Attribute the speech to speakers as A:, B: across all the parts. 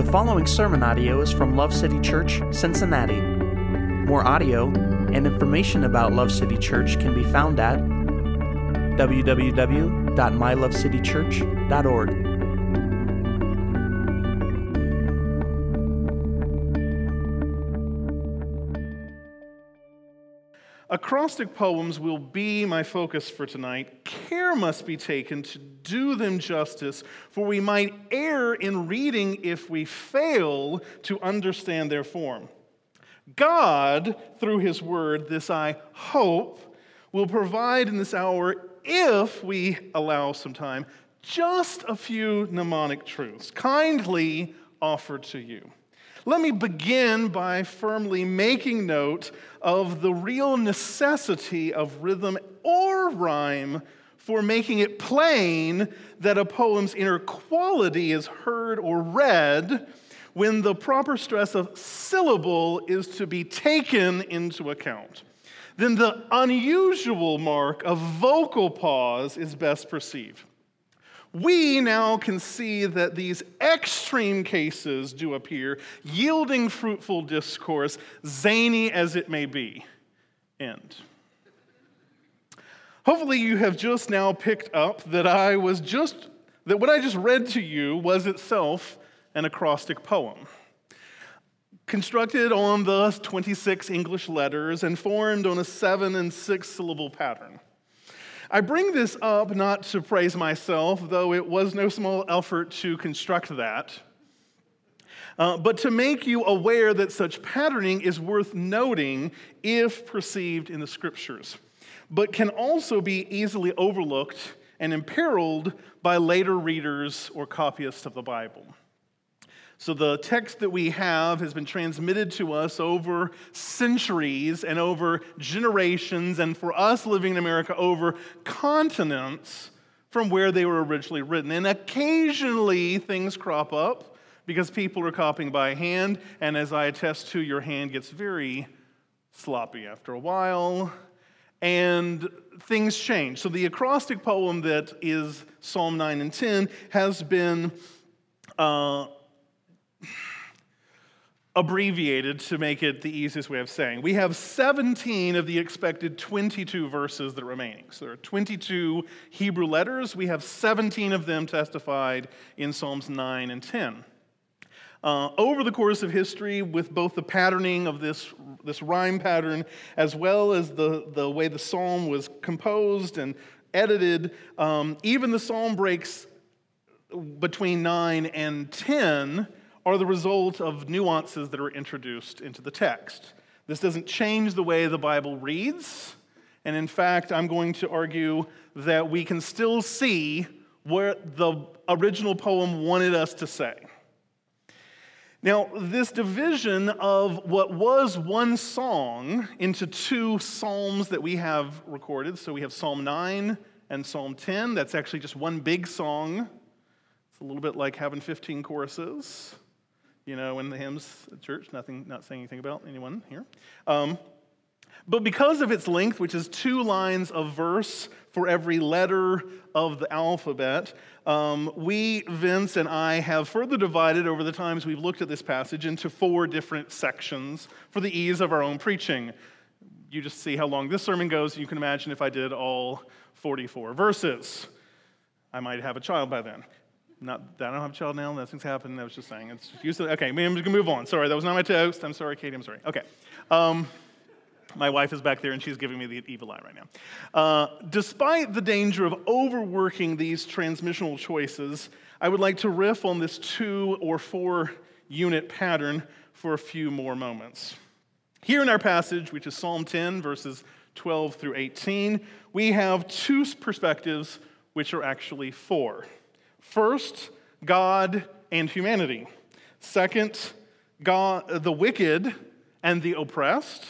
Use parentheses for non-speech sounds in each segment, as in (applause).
A: The following sermon audio is from Love City Church, Cincinnati. More audio and information about Love City Church can be found at www.mylovecitychurch.org.
B: Acrostic poems will be my focus for tonight. Care must be taken to do them justice, for we might err in reading if we fail to understand their form. God, through His Word, this I hope, will provide in this hour, if we allow some time, just a few mnemonic truths, kindly offered to you. Let me begin by firmly making note of the real necessity of rhythm or rhyme for making it plain that a poem's inner quality is heard or read when the proper stress of syllable is to be taken into account. Then the unusual mark of vocal pause is best perceived. We now can see that these extreme cases do appear, yielding fruitful discourse, zany as it may be. End. Hopefully, you have just now picked up that I was just, that what I just read to you was itself an acrostic poem. Constructed on the 26 English letters and formed on a seven and six syllable pattern. I bring this up not to praise myself, though it was no small effort to construct that, uh, but to make you aware that such patterning is worth noting if perceived in the scriptures, but can also be easily overlooked and imperiled by later readers or copyists of the Bible. So, the text that we have has been transmitted to us over centuries and over generations, and for us living in America, over continents from where they were originally written. And occasionally things crop up because people are copying by hand, and as I attest to, your hand gets very sloppy after a while, and things change. So, the acrostic poem that is Psalm 9 and 10 has been. Uh, abbreviated to make it the easiest way of saying. We have 17 of the expected 22 verses that are remaining. So there are 22 Hebrew letters. We have 17 of them testified in Psalms 9 and 10. Uh, over the course of history, with both the patterning of this, this rhyme pattern as well as the, the way the psalm was composed and edited, um, even the psalm breaks between 9 and 10 are the result of nuances that are introduced into the text. This doesn't change the way the Bible reads. And in fact, I'm going to argue that we can still see what the original poem wanted us to say. Now, this division of what was one song into two psalms that we have recorded, so we have Psalm 9 and Psalm 10, that's actually just one big song. It's a little bit like having 15 choruses you know, in the hymns at church. Nothing, not saying anything about anyone here. Um, but because of its length, which is two lines of verse for every letter of the alphabet, um, we, Vince and I, have further divided over the times we've looked at this passage into four different sections for the ease of our own preaching. You just see how long this sermon goes. You can imagine if I did all 44 verses. I might have a child by then. Not, that I don't have a child now. Nothing's happened. I was just saying. It's okay, I'm going to move on. Sorry, that was not my toast. I'm sorry, Katie. I'm sorry. Okay. Um, my wife is back there and she's giving me the evil eye right now. Uh, despite the danger of overworking these transmissional choices, I would like to riff on this two or four unit pattern for a few more moments. Here in our passage, which is Psalm 10, verses 12 through 18, we have two perspectives, which are actually four. First, God and humanity. Second, God, the wicked and the oppressed.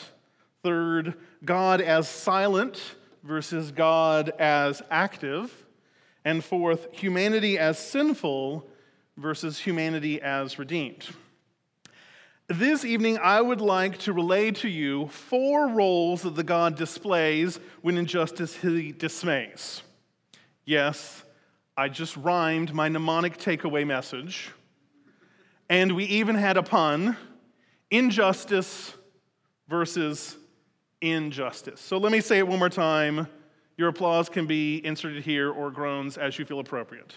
B: Third, God as silent versus God as active. And fourth, humanity as sinful versus humanity as redeemed. This evening, I would like to relay to you four roles that the God displays when injustice he dismays. Yes, I just rhymed my mnemonic takeaway message. And we even had a pun injustice versus injustice. So let me say it one more time. Your applause can be inserted here or groans as you feel appropriate.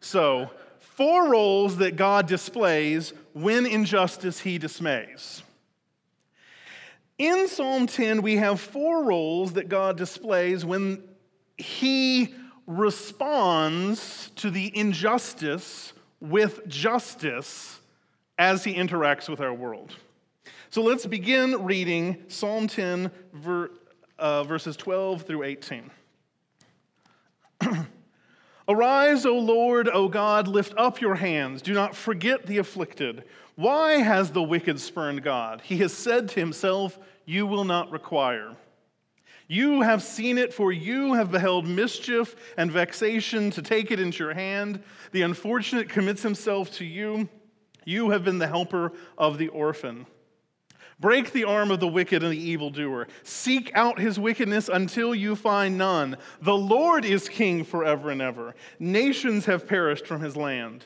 B: So, four roles that God displays when injustice he dismays. In Psalm 10, we have four roles that God displays when he responds to the injustice with justice as he interacts with our world. So let's begin reading Psalm 10, ver, uh, verses 12 through 18. (clears throat) Arise, O Lord, O God, lift up your hands. Do not forget the afflicted. Why has the wicked spurned God? He has said to himself, You will not require. You have seen it, for you have beheld mischief and vexation to take it into your hand. The unfortunate commits himself to you. You have been the helper of the orphan. Break the arm of the wicked and the evildoer. Seek out his wickedness until you find none. The Lord is king forever and ever. Nations have perished from his land.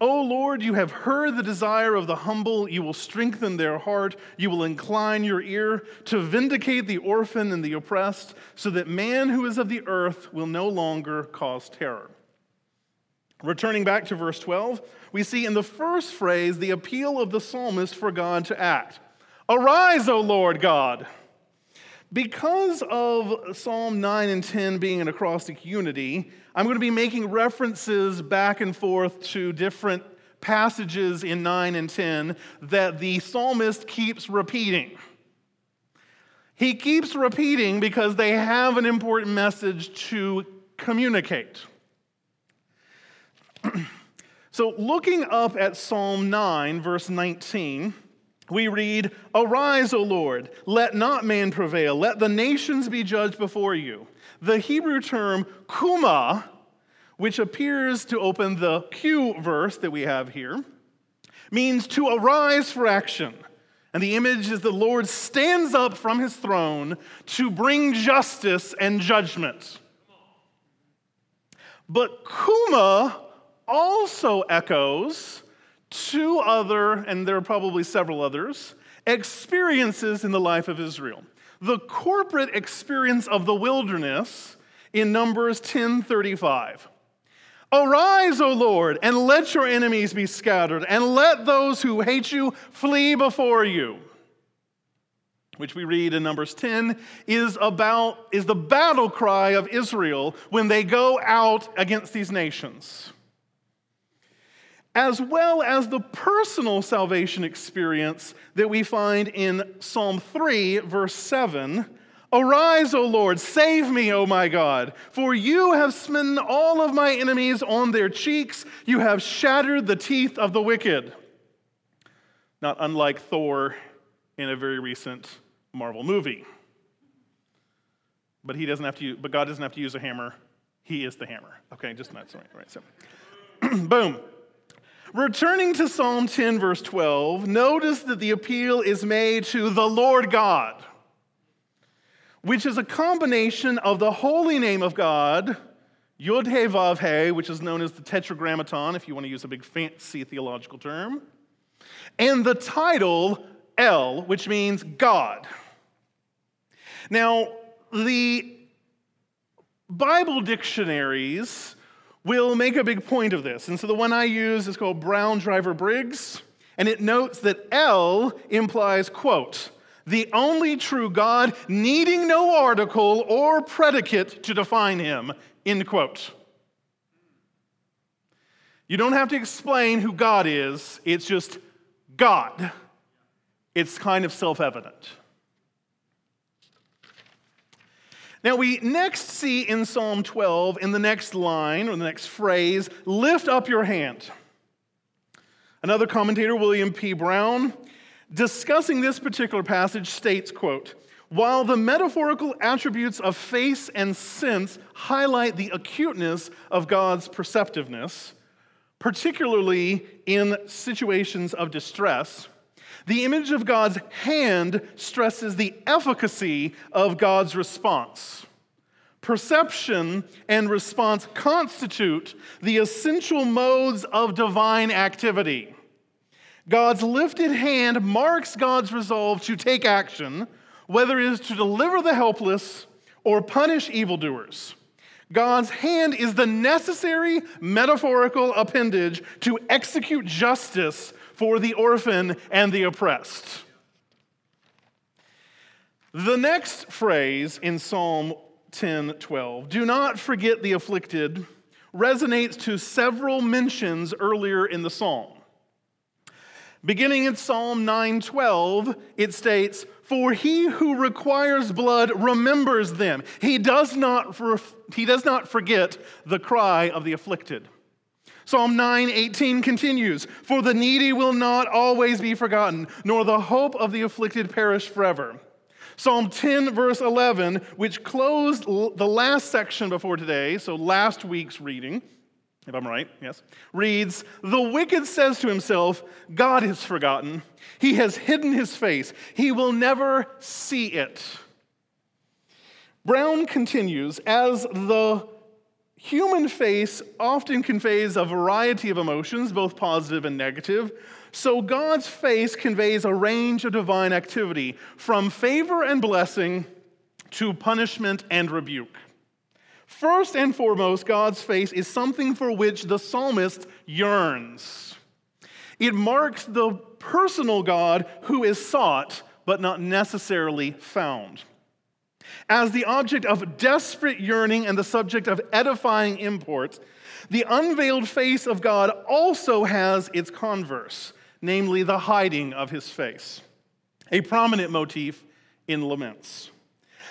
B: O Lord, you have heard the desire of the humble. You will strengthen their heart. You will incline your ear to vindicate the orphan and the oppressed, so that man who is of the earth will no longer cause terror. Returning back to verse 12, we see in the first phrase the appeal of the psalmist for God to act. Arise, O Lord God. Because of Psalm 9 and 10 being an acrostic unity, I'm going to be making references back and forth to different passages in 9 and 10 that the psalmist keeps repeating. He keeps repeating because they have an important message to communicate. (clears throat) so, looking up at Psalm 9, verse 19, we read, Arise, O Lord, let not man prevail, let the nations be judged before you. The Hebrew term kuma, which appears to open the Q verse that we have here, means to arise for action. And the image is the Lord stands up from his throne to bring justice and judgment. But kuma also echoes two other, and there are probably several others, experiences in the life of Israel. The corporate experience of the wilderness in Numbers 10:35. Arise, O Lord, and let your enemies be scattered, and let those who hate you flee before you. Which we read in Numbers 10 is about is the battle cry of Israel when they go out against these nations as well as the personal salvation experience that we find in Psalm 3, verse 7. Arise, O Lord, save me, O my God, for you have smitten all of my enemies on their cheeks. You have shattered the teeth of the wicked. Not unlike Thor in a very recent Marvel movie. But he doesn't have to use, but God doesn't have to use a hammer. He is the hammer. Okay, just not sorry. Right, so (clears throat) boom. Returning to Psalm 10, verse 12, notice that the appeal is made to the Lord God, which is a combination of the holy name of God, Yod He Vav He, which is known as the Tetragrammaton, if you want to use a big fancy theological term, and the title El, which means God. Now, the Bible dictionaries will make a big point of this. And so the one I use is called Brown Driver Briggs, and it notes that El implies, quote, the only true God, needing no article or predicate to define him, end quote. You don't have to explain who God is, it's just God. It's kind of self evident. Now, we next see in Psalm 12, in the next line or the next phrase, lift up your hand. Another commentator, William P. Brown, discussing this particular passage, states, quote, while the metaphorical attributes of face and sense highlight the acuteness of God's perceptiveness, particularly in situations of distress, the image of God's hand stresses the efficacy of God's response. Perception and response constitute the essential modes of divine activity. God's lifted hand marks God's resolve to take action, whether it is to deliver the helpless or punish evildoers. God's hand is the necessary metaphorical appendage to execute justice for the orphan and the oppressed. The next phrase in Psalm 10 12, do not forget the afflicted, resonates to several mentions earlier in the psalm. Beginning in Psalm 9:12, it states, "For he who requires blood remembers them. He does not he does not forget the cry of the afflicted." Psalm 9:18 continues, "For the needy will not always be forgotten, nor the hope of the afflicted perish forever." Psalm 10, verse 11, which closed the last section before today, so last week's reading, if I'm right, yes, reads The wicked says to himself, God has forgotten. He has hidden his face. He will never see it. Brown continues As the human face often conveys a variety of emotions, both positive and negative, so God's face conveys a range of divine activity, from favor and blessing to punishment and rebuke. First and foremost, God's face is something for which the psalmist yearns. It marks the personal God who is sought, but not necessarily found. As the object of desperate yearning and the subject of edifying import, the unveiled face of God also has its converse, namely the hiding of his face, a prominent motif in laments.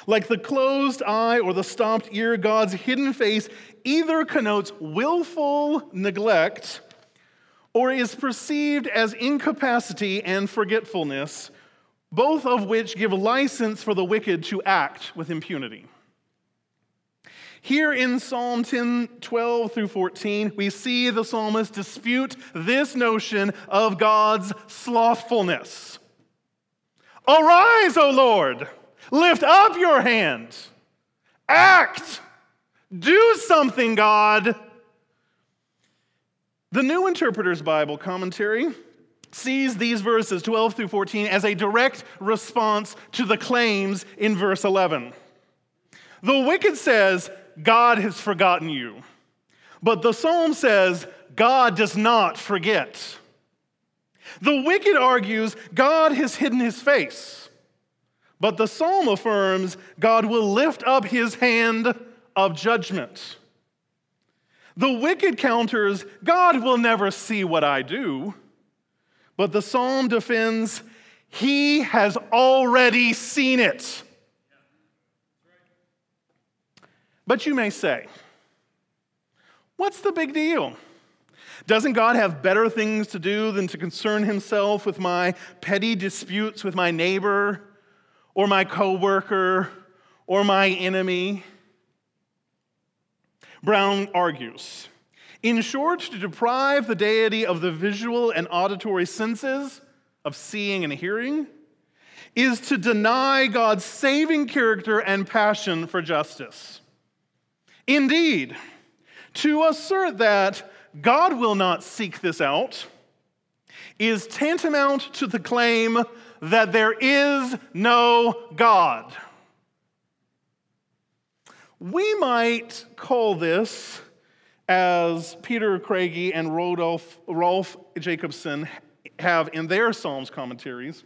B: Like the closed eye or the stopped ear, God's hidden face either connotes willful neglect or is perceived as incapacity and forgetfulness, both of which give license for the wicked to act with impunity. Here in Psalm 10, 12 through 14, we see the psalmist dispute this notion of God's slothfulness. Arise, O Lord! Lift up your hand. Act. Do something, God. The New Interpreter's Bible commentary sees these verses 12 through 14 as a direct response to the claims in verse 11. The wicked says, God has forgotten you. But the psalm says, God does not forget. The wicked argues, God has hidden his face. But the psalm affirms God will lift up his hand of judgment. The wicked counters, God will never see what I do. But the psalm defends, he has already seen it. But you may say, what's the big deal? Doesn't God have better things to do than to concern himself with my petty disputes with my neighbor or my coworker or my enemy. Brown argues In short, to deprive the deity of the visual and auditory senses of seeing and hearing is to deny God's saving character and passion for justice. Indeed, to assert that God will not seek this out is tantamount to the claim that there is no God. We might call this, as Peter Craigie and Rolf Jacobson have in their Psalms commentaries,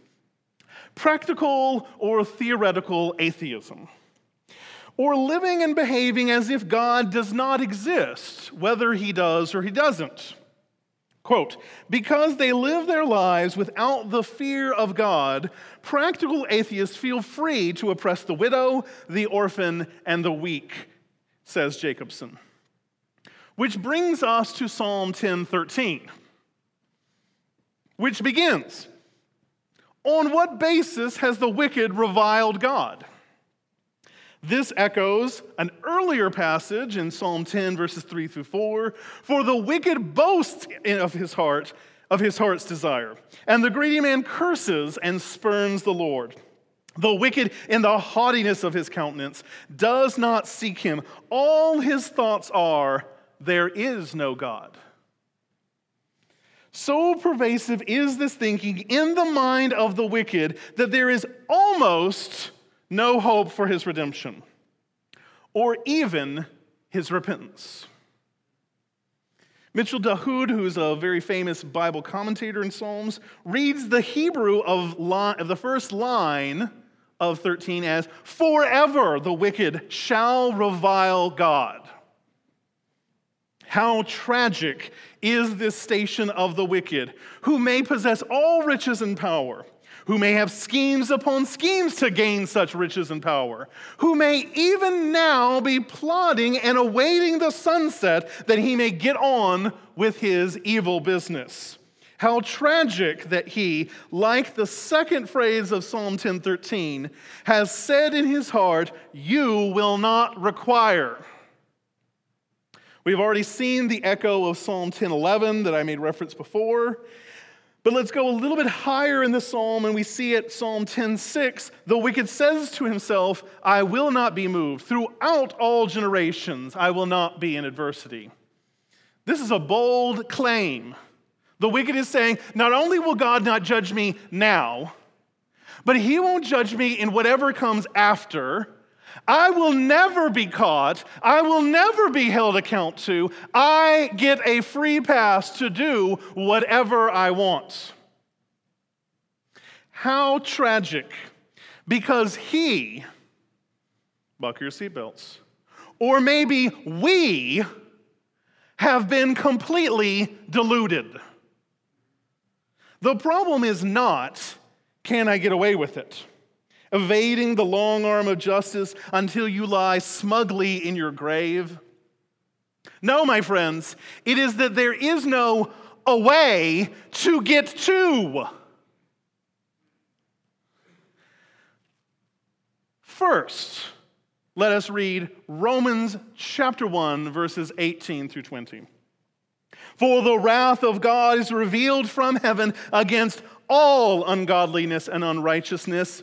B: practical or theoretical atheism, or living and behaving as if God does not exist, whether he does or he doesn't. Quote, because they live their lives without the fear of God, practical atheists feel free to oppress the widow, the orphan, and the weak, says Jacobson. Which brings us to Psalm 10:13, which begins, On what basis has the wicked reviled God? This echoes an earlier passage in Psalm 10, verses 3 through 4. For the wicked boasts of his heart, of his heart's desire, and the greedy man curses and spurns the Lord. The wicked, in the haughtiness of his countenance, does not seek him. All his thoughts are, There is no God. So pervasive is this thinking in the mind of the wicked that there is almost no hope for his redemption or even his repentance. Mitchell Dahood, who's a very famous Bible commentator in Psalms, reads the Hebrew of, line, of the first line of 13 as Forever the wicked shall revile God. How tragic is this station of the wicked, who may possess all riches and power, who may have schemes upon schemes to gain such riches and power, who may even now be plotting and awaiting the sunset that he may get on with his evil business. How tragic that he, like the second phrase of Psalm 10:13, has said in his heart, "You will not require." We've already seen the echo of Psalm 10:11 that I made reference before. But let's go a little bit higher in the psalm, and we see at Psalm 10:6. The wicked says to himself, I will not be moved. Throughout all generations, I will not be in adversity. This is a bold claim. The wicked is saying, Not only will God not judge me now, but he won't judge me in whatever comes after. I will never be caught. I will never be held account to. I get a free pass to do whatever I want. How tragic. Because he, buckle your seatbelts, or maybe we have been completely deluded. The problem is not, can I get away with it? Evading the long arm of justice until you lie smugly in your grave? No, my friends, it is that there is no a way to get to. First, let us read Romans chapter 1, verses 18 through 20. For the wrath of God is revealed from heaven against all ungodliness and unrighteousness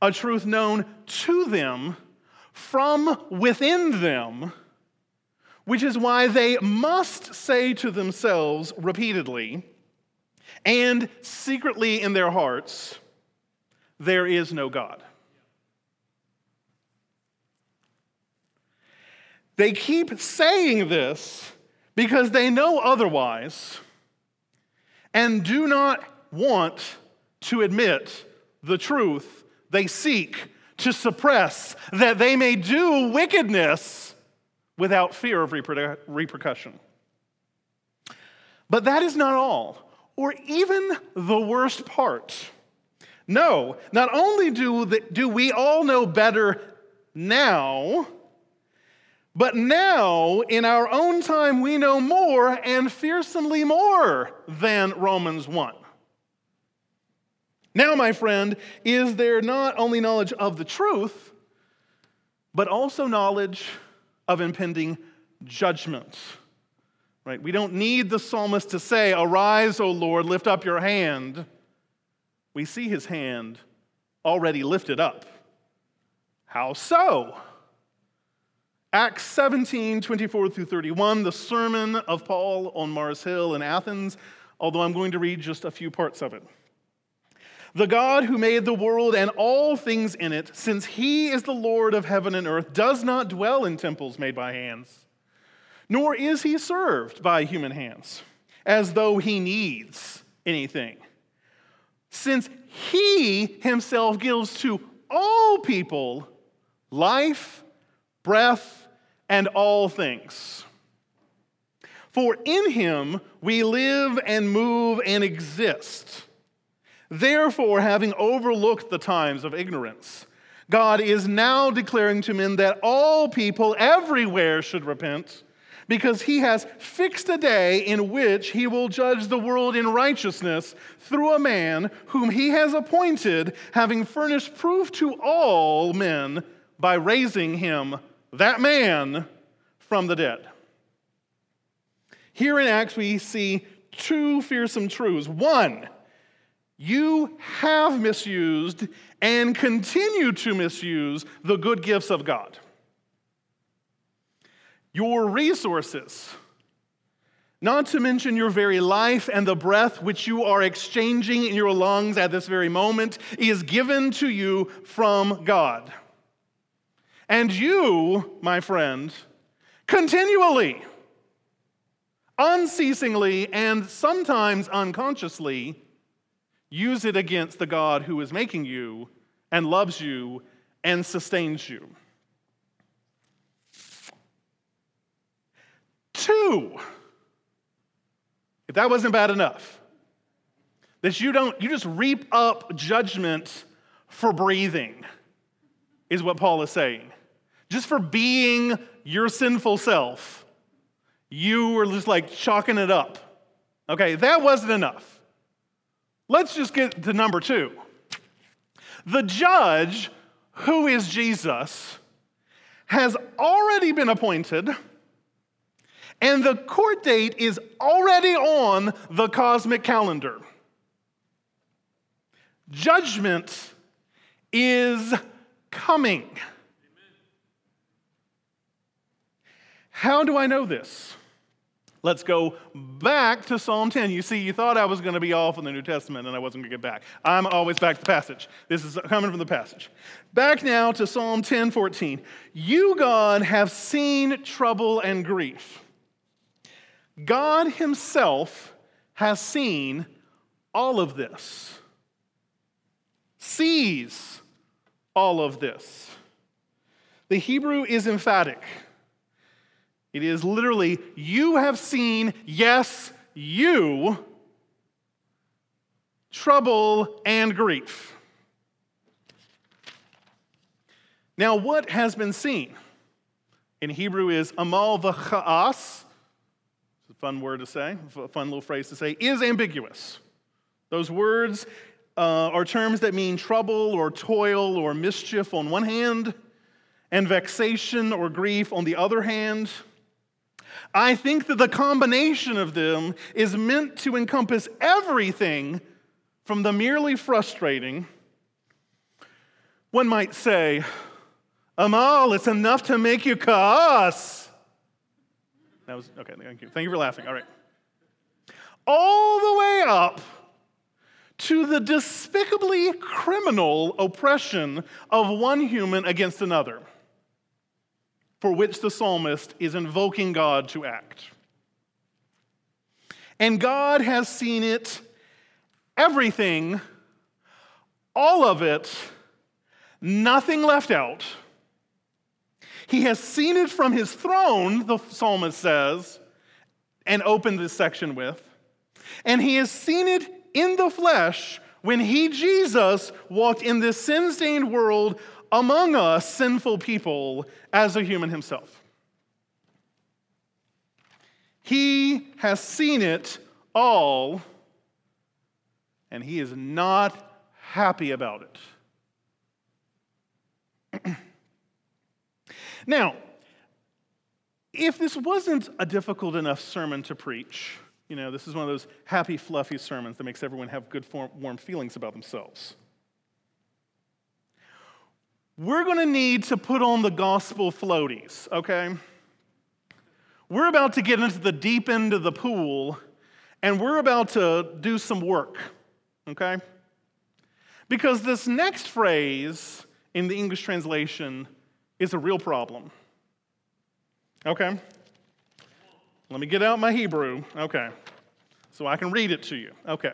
B: a truth known to them from within them, which is why they must say to themselves repeatedly and secretly in their hearts, There is no God. They keep saying this because they know otherwise and do not want to admit the truth they seek to suppress, that they may do wickedness without fear of reper- repercussion. But that is not all, or even the worst part. No, not only do, the, do we all know better now, but now, in our own time, we know more and fearsomely more than Romans 1. Now, my friend, is there not only knowledge of the truth, but also knowledge of impending judgment? Right? We don't need the psalmist to say, Arise, O Lord, lift up your hand. We see his hand already lifted up. How so? Acts 17, 24 through 31, the sermon of Paul on Mars Hill in Athens, although I'm going to read just a few parts of it. The God who made the world and all things in it, since he is the Lord of heaven and earth, does not dwell in temples made by hands, nor is he served by human hands, as though he needs anything. Since he himself gives to all people life, breath, and all things. For in him we live and move and exist. Therefore, having overlooked the times of ignorance, God is now declaring to men that all people everywhere should repent because he has fixed a day in which he will judge the world in righteousness through a man whom he has appointed, having furnished proof to all men by raising him, that man, from the dead. Here in Acts, we see two fearsome truths. One, you have misused and continue to misuse the good gifts of God your resources, not to mention your very life and the breath which you are exchanging in your lungs at this very moment, is given to you from God. And you, my friend, continually, unceasingly, and sometimes unconsciously, use it against the God who is making you and loves you and sustains you. two. If that wasn't bad enough, that you don't, you just reap up judgment for breathing, is what Paul is saying. Just for being your sinful self, you were just like chalking it up. Okay, that wasn't enough. Let's just get to number two. The judge, who is Jesus, has already been appointed and the court date is already on the cosmic calendar. Judgment is coming. How do I know this? Let's go back to Psalm 10. You see, you thought I was going to be off in the New Testament and I wasn't going to get back. I'm always back to the passage. This is coming from the passage. Back now to Psalm 10 14. You, God, have seen trouble and grief. God Himself has seen all of this, sees all of this. The Hebrew is emphatic. It is literally, you have seen, yes, you, trouble and grief. Now, what has been seen? In Hebrew is amal v'cha'as, it's a fun word to say, a fun little phrase to say, is ambiguous. Those words uh, are terms that mean trouble or toil or mischief on one hand, and vexation or grief on the other hand. I think that the combination of them is meant to encompass everything from the merely frustrating. One might say, Amal, it's enough to make you cuss that was okay. Thank you. Thank you for laughing. All right. All the way up to the despicably criminal oppression of one human against another, for which the psalmist is invoking God to act. And God has seen it, everything, all of it, nothing left out he has seen it from his throne, the psalmist says, and opened this section with. And he has seen it in the flesh when he, Jesus, walked in this sin stained world among us, sinful people, as a human himself. He has seen it all, and he is not happy about it. (clears throat) Now, if this wasn't a difficult enough sermon to preach, you know, this is one of those happy, fluffy sermons that makes everyone have good, warm feelings about themselves. We're going to need to put on the gospel floaties, okay? We're about to get into the deep end of the pool and we're about to do some work, okay? Because this next phrase in the English translation is a real problem. Okay? Let me get out my Hebrew. Okay. So I can read it to you. Okay.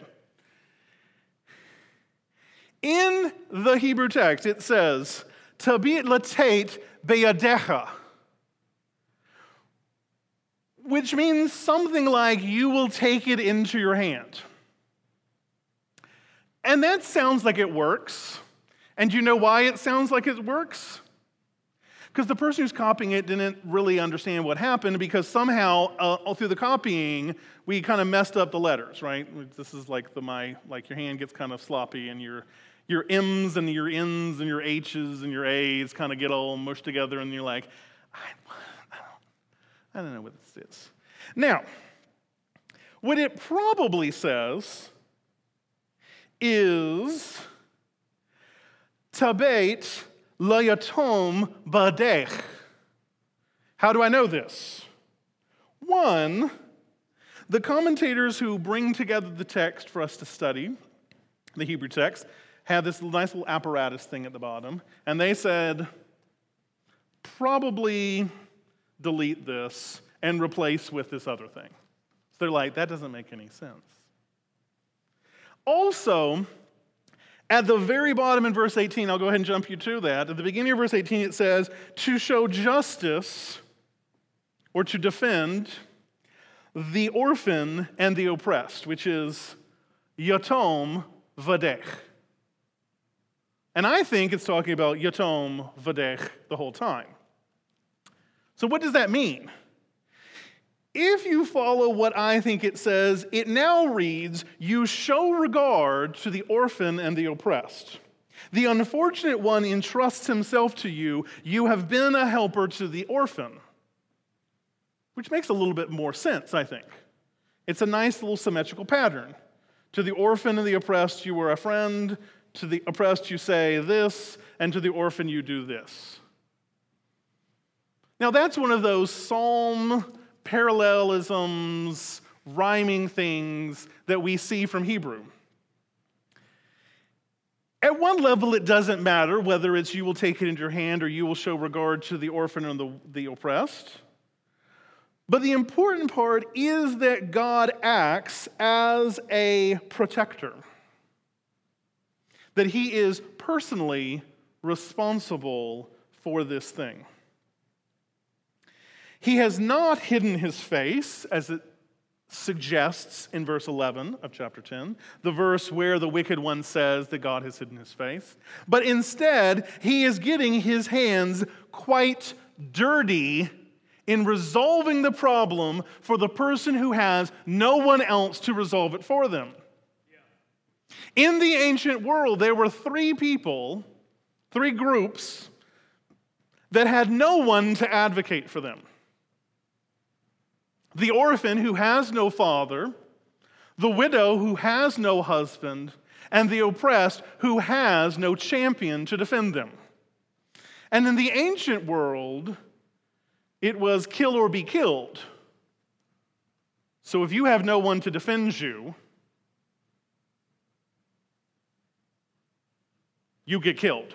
B: In the Hebrew text, it says, Tabit latate beyadecha, which means something like you will take it into your hand. And that sounds like it works. And you know why it sounds like it works? Because the person who's copying it didn't really understand what happened because somehow uh, through the copying, we kind of messed up the letters, right? This is like the my, like your hand gets kind of sloppy and your, your M's and your N's and your H's and your A's kind of get all mushed together and you're like, I, I, don't, don't know what this is. Now, what it probably says is Tabet layatom badech. How do I know this? One, the commentators who bring together the text for us to study, the Hebrew text, have this nice little apparatus thing at the bottom, and they said, probably delete this and replace with this other thing. So they're like, that doesn't make any sense. Also, at the very bottom in verse 18, I'll go ahead and jump you to that. At the beginning of verse 18, it says, to show justice or to defend the orphan and the oppressed, which is yatom vadech. And I think it's talking about yatom vadech the whole time. So, what does that mean? If you follow what I think it says, it now reads, You show regard to the orphan and the oppressed. The unfortunate one entrusts himself to you. You have been a helper to the orphan. Which makes a little bit more sense, I think. It's a nice little symmetrical pattern. To the orphan and the oppressed, you were a friend. To the oppressed, you say this. And to the orphan, you do this. Now, that's one of those psalm parallelisms, rhyming things that we see from Hebrew. At one level, it doesn't matter whether it's you will take it into your hand or you will show regard to the orphan or the, the oppressed. But the important part is that God acts as a protector, that he is personally responsible for this thing. He has not hidden his face, as it suggests in verse 11 of chapter 10, the verse where the wicked one says that God has hidden his face. But instead, he is getting his hands quite dirty in resolving the problem for the person who has no one else to resolve it for them. In the ancient world, there were three people, three groups, that had no one to advocate for them the orphan who has no father, the widow who has no husband, and the oppressed who has no champion to defend them. And in the ancient world, it was kill or be killed. So if you have no one to defend you, you get killed.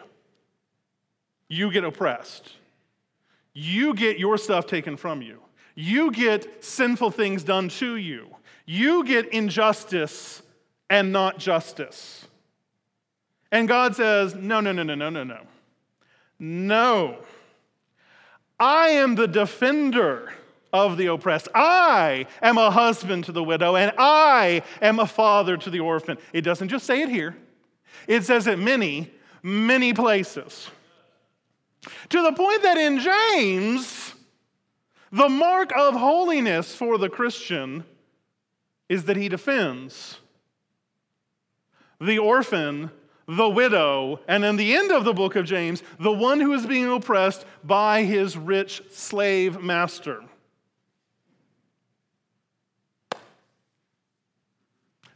B: You get oppressed. You get your stuff taken from you. You get sinful things done to you. You get injustice and not justice. And God says, No, no, no, no, no, no, no. No. I am the defender of the oppressed. I am a husband to the widow, and I am a father to the orphan. It doesn't just say it here, it says it many, many places. To the point that in James, the mark of holiness for the Christian is that he defends the orphan, the widow, and in the end of the book of James, the one who is being oppressed by his rich slave master.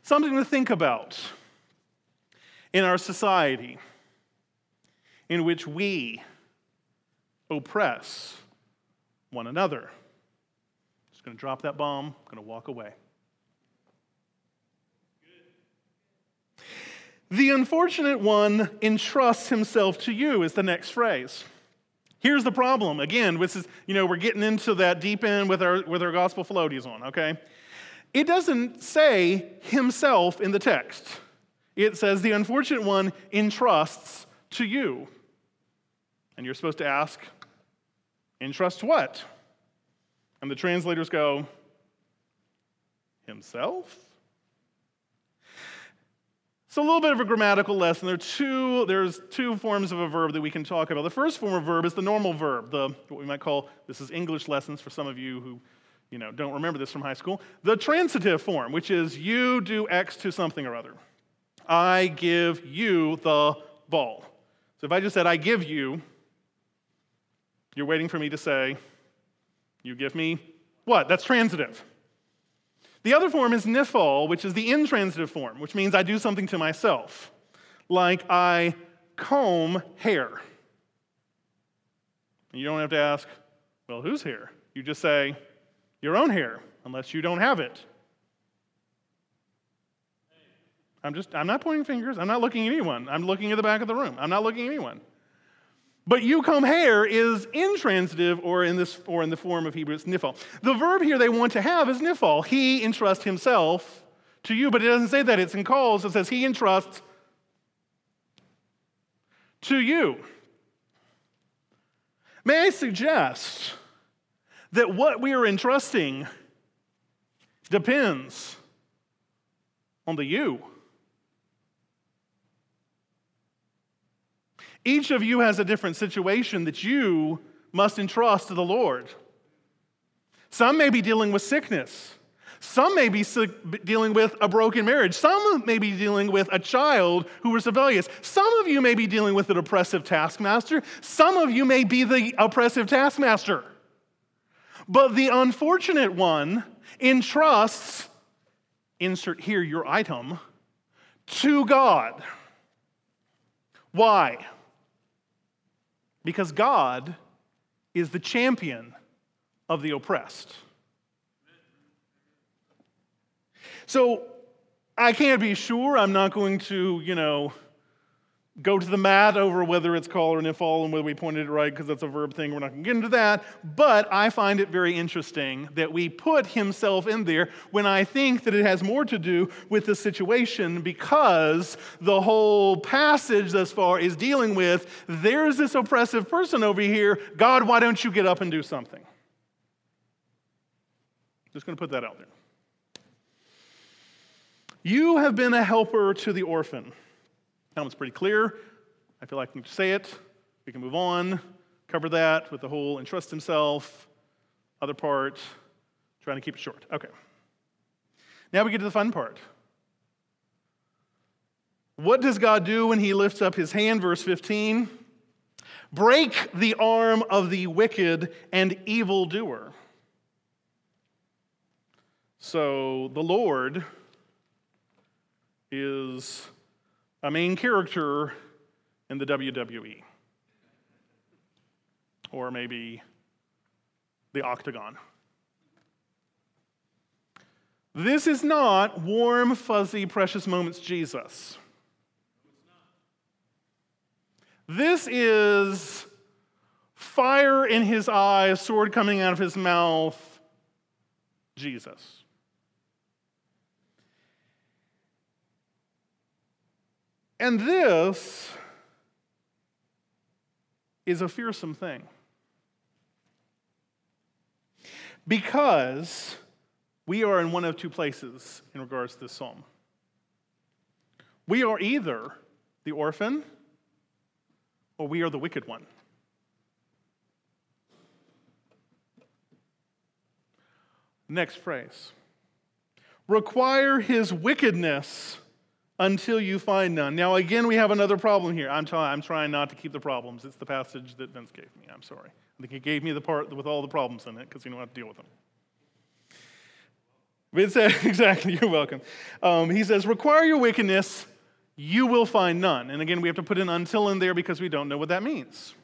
B: Something to think about in our society in which we oppress one another. Just going to drop that bomb, going to walk away. The unfortunate one entrusts himself to you, is the next phrase. Here's the problem. Again, this is, you know, we're getting into that deep end with our, with our gospel floaties on, okay? It doesn't say himself in the text. It says the unfortunate one entrusts to you. And you're supposed to ask, Entrust what? And the translators go, Himself? So a little bit of a grammatical lesson. There are two, there's two forms of a verb that we can talk about. The first form of verb is the normal verb, the what we might call this is English lessons for some of you who you know don't remember this from high school. The transitive form, which is you do X to something or other. I give you the ball. So if I just said I give you, you're waiting for me to say, you give me what? That's transitive. The other form is nifal, which is the intransitive form, which means I do something to myself, like I comb hair. You don't have to ask, well, whose hair? You just say, your own hair, unless you don't have it. I'm just, I'm not pointing fingers. I'm not looking at anyone. I'm looking at the back of the room. I'm not looking at anyone. But you come here is intransitive or in this or in the form of Hebrew, it's nifal. The verb here they want to have is nifal. He entrusts himself to you, but it doesn't say that. It's in calls. It says he entrusts to you. May I suggest that what we are entrusting depends on the you. Each of you has a different situation that you must entrust to the Lord. Some may be dealing with sickness. Some may be dealing with a broken marriage. Some may be dealing with a child who was rebellious. Some of you may be dealing with an oppressive taskmaster. Some of you may be the oppressive taskmaster. But the unfortunate one entrusts, insert here your item, to God. Why? Because God is the champion of the oppressed. So I can't be sure. I'm not going to, you know, go to the mat over whether it's qal or nifal and whether we pointed it right because that's a verb thing. We're not going to get into that. But I find it very interesting that we put himself in there when I think that it has more to do with the situation because the whole passage thus far is dealing with there's this oppressive person over here. God, why don't you get up and do something? Just going to put that out there. You have been a helper to the orphan. One's pretty clear. I feel like I can say it. We can move on, cover that with the whole entrust himself, other part, trying to keep it short. Okay. Now we get to the fun part. What does God do when he lifts up his hand? Verse 15 break the arm of the wicked and evildoer. So the Lord is a main character in the WWE. Or maybe the octagon. This is not warm, fuzzy, precious moments Jesus. This is fire in his eyes, sword coming out of his mouth, Jesus. And this is a fearsome thing. Because we are in one of two places in regards to this psalm. We are either the orphan or we are the wicked one. Next phrase require his wickedness until you find none. Now, again, we have another problem here. I'm, trying not to keep the problems. It's the passage that Vince gave me. I'm sorry. I think he gave me the part with all the problems in it because he know how to deal with them. It says, (laughs) exactly, you're welcome. Um, he says, require your wickedness, you will find none. And again, we have to put an until in there because we don't know what that means.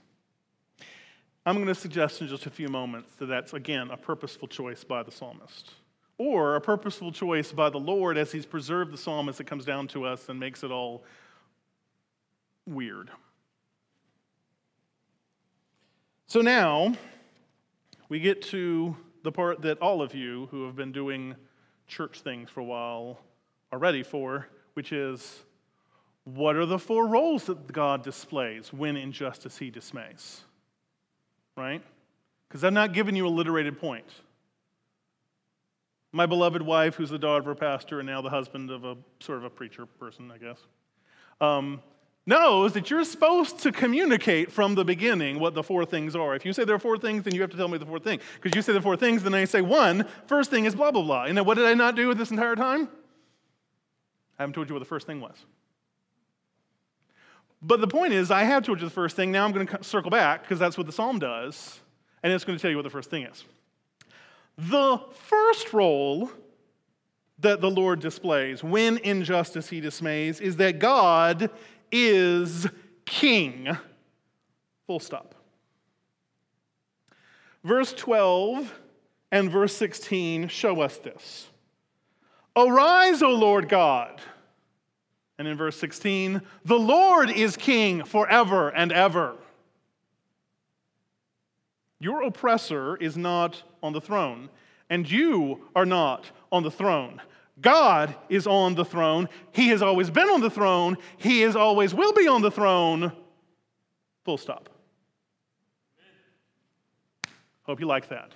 B: I'm going to suggest in just a few moments that that's, again, a purposeful choice by the psalmist or a purposeful choice by the Lord as He's preserved the psalm as it comes down to us and makes it all weird. So now we get to the part that all of you who have been doing church things for a while are ready for, which is what are the four roles that God displays when injustice he dismays? Right? Because I'm not giving you a literated point. My beloved wife, who's the daughter of a pastor and now the husband of a sort of a preacher person, I guess, um, knows that you're supposed to communicate from the beginning what the four things are. If you say there are four things, then you have to tell me the fourth thing. Because you say the four things, then I say one, first thing is blah, blah, blah. And then what did I not do this entire time? I haven't told you what the first thing was. But the point is, I have told you the first thing. Now I'm going to circle back because that's what the psalm does. And it's going to tell you what the first thing is. The first role that the Lord displays when injustice he dismays is that God is king. Full stop. Verse 12 and verse 16 show us this. Arise, O Lord God. And in verse 16, the Lord is king forever and ever. Your oppressor is not on the throne, and you are not on the throne. God is on the throne. He has always been on the throne. He is always will be on the throne. Full stop. Hope you like that.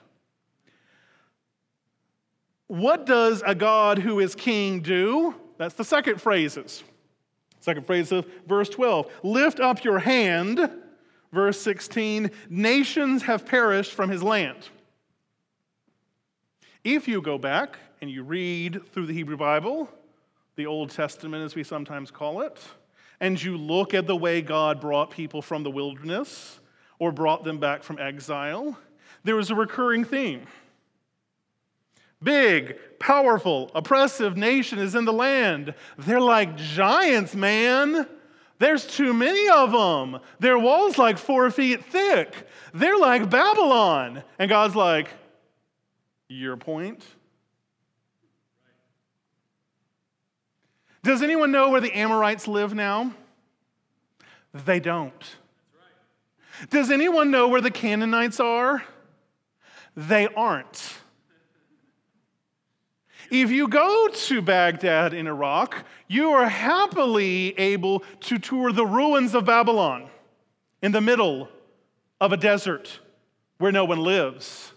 B: What does a God who is king do? That's the second phrases. Second phrase of verse 12 Lift up your hand. Verse 16 Nations have perished from his land. If you go back and you read through the Hebrew Bible, the Old Testament as we sometimes call it, and you look at the way God brought people from the wilderness or brought them back from exile, there was a recurring theme. Big, powerful, oppressive nation is in the land. They're like giants, man. There's too many of them. Their walls like four feet thick. They're like Babylon. And God's like, Your point? Does anyone know where the Amorites live now? They don't. Does anyone know where the Canaanites are? They aren't. If you go to Baghdad in Iraq, you are happily able to tour the ruins of Babylon in the middle of a desert where no one lives.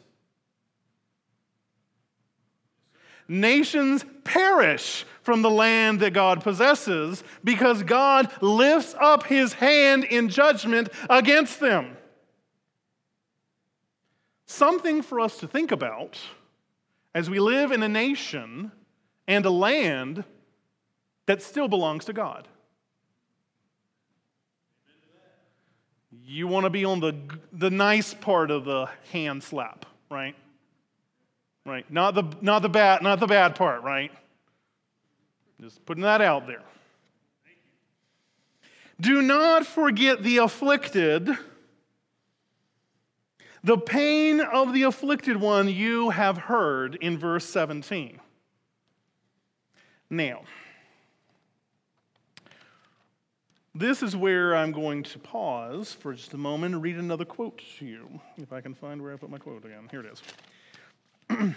B: Nations perish from the land that God possesses because God lifts up his hand in judgment against them. Something for us to think about as we live in a nation and a land that still belongs to God. You want to be on the, the nice part of the hand slap, right? Right. Not the, not, the bad, not the bad part, right? Just putting that out there. Do not forget the afflicted the pain of the afflicted one you have heard in verse 17. Now, this is where I'm going to pause for just a moment and read another quote to you. If I can find where I put my quote again. Here it is. (clears throat)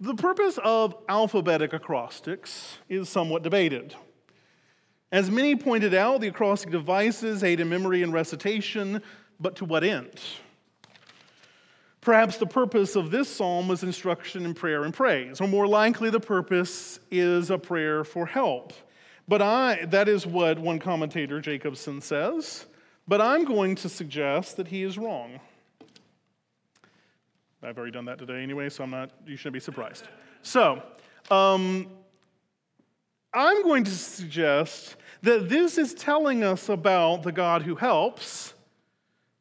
B: the purpose of alphabetic acrostics is somewhat debated. As many pointed out, the acrostic devices aid in memory and recitation, but to what end? Perhaps the purpose of this psalm was instruction in prayer and praise, or more likely, the purpose is a prayer for help. But I, that is what one commentator, Jacobson, says. But I'm going to suggest that he is wrong. I've already done that today anyway, so I'm not, you shouldn't be surprised. So, um, I'm going to suggest that this is telling us about the God who helps